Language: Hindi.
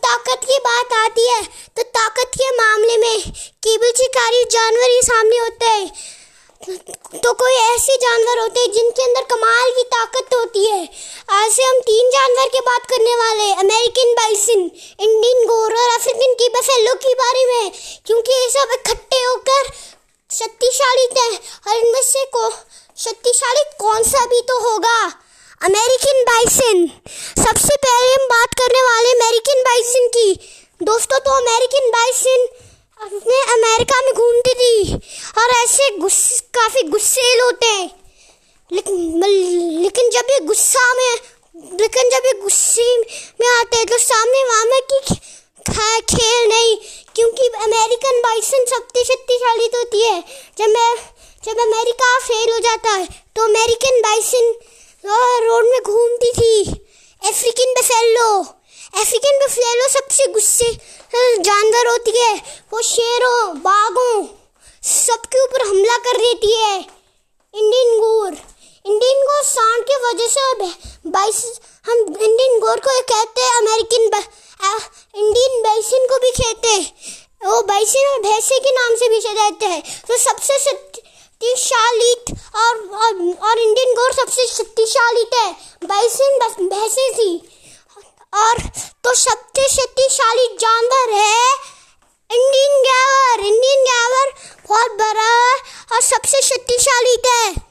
ताकत की बात आती है तो ताकत के मामले में कीबुचिकारी जानवर ही सामने होते हैं। तो कोई ऐसे जानवर होते हैं जिनके अंदर कमाल की ताकत होती है। आज से हम तीन जानवर की बात करने वाले हैं, अमेरिकन बाइसन, इंडियन गोर और अफ्रीकन की बफेलो के बारे में। क्योंकि ये सब इकट्ठे होकर शक्तिशाली थे, और इनमें से को, शक्तिशाली कौन सा भी तो होगा? American bison. सबसे पहले हम बात करने वाले अमेरिकन बाइसन की दोस्तों तो अमेरिकन बाइसन अपने अमेरिका में घूमती थी। और ऐसे गुस्से, काफ़ी गुस्सेल होते हैं। लेकिन लेकिन जब ये गुस्सा में, लेकिन जब ये गुस्से में आते हैं तो सामने वामा की खेल नहीं। क्योंकि अमेरिकन बाइसन सबसे शक्तिशाली तो होती है। जब मैं, जब अमेरिका फेल हो जाता है तो अमेरिकन बाइसन रोड में घूमती थी। African buffalo. अफ्रीकन बफेलो सबसे गुस्से जानवर होती है। वो शेरों बाघों सबके ऊपर हमला कर देती है। इंडियन गोर इंडियन गोर सांड की वजह से बाइस हम इंडियन गोर को कहते हैं अमेरिकन इंडियन बाइसन को भी कहते हैं। वो बाइसन और भैंसे के नाम से भी जाते हैं। तो सबसे शक्तिशाली और, और इंडियन गोर सबसे शक्तिशाली थे बाइसन भैंसे थी। और तो सबसे शक्तिशाली जानवर है। इंडियन गैवर इंडियन गैवर बहुत बड़ा है और सबसे शक्तिशाली थे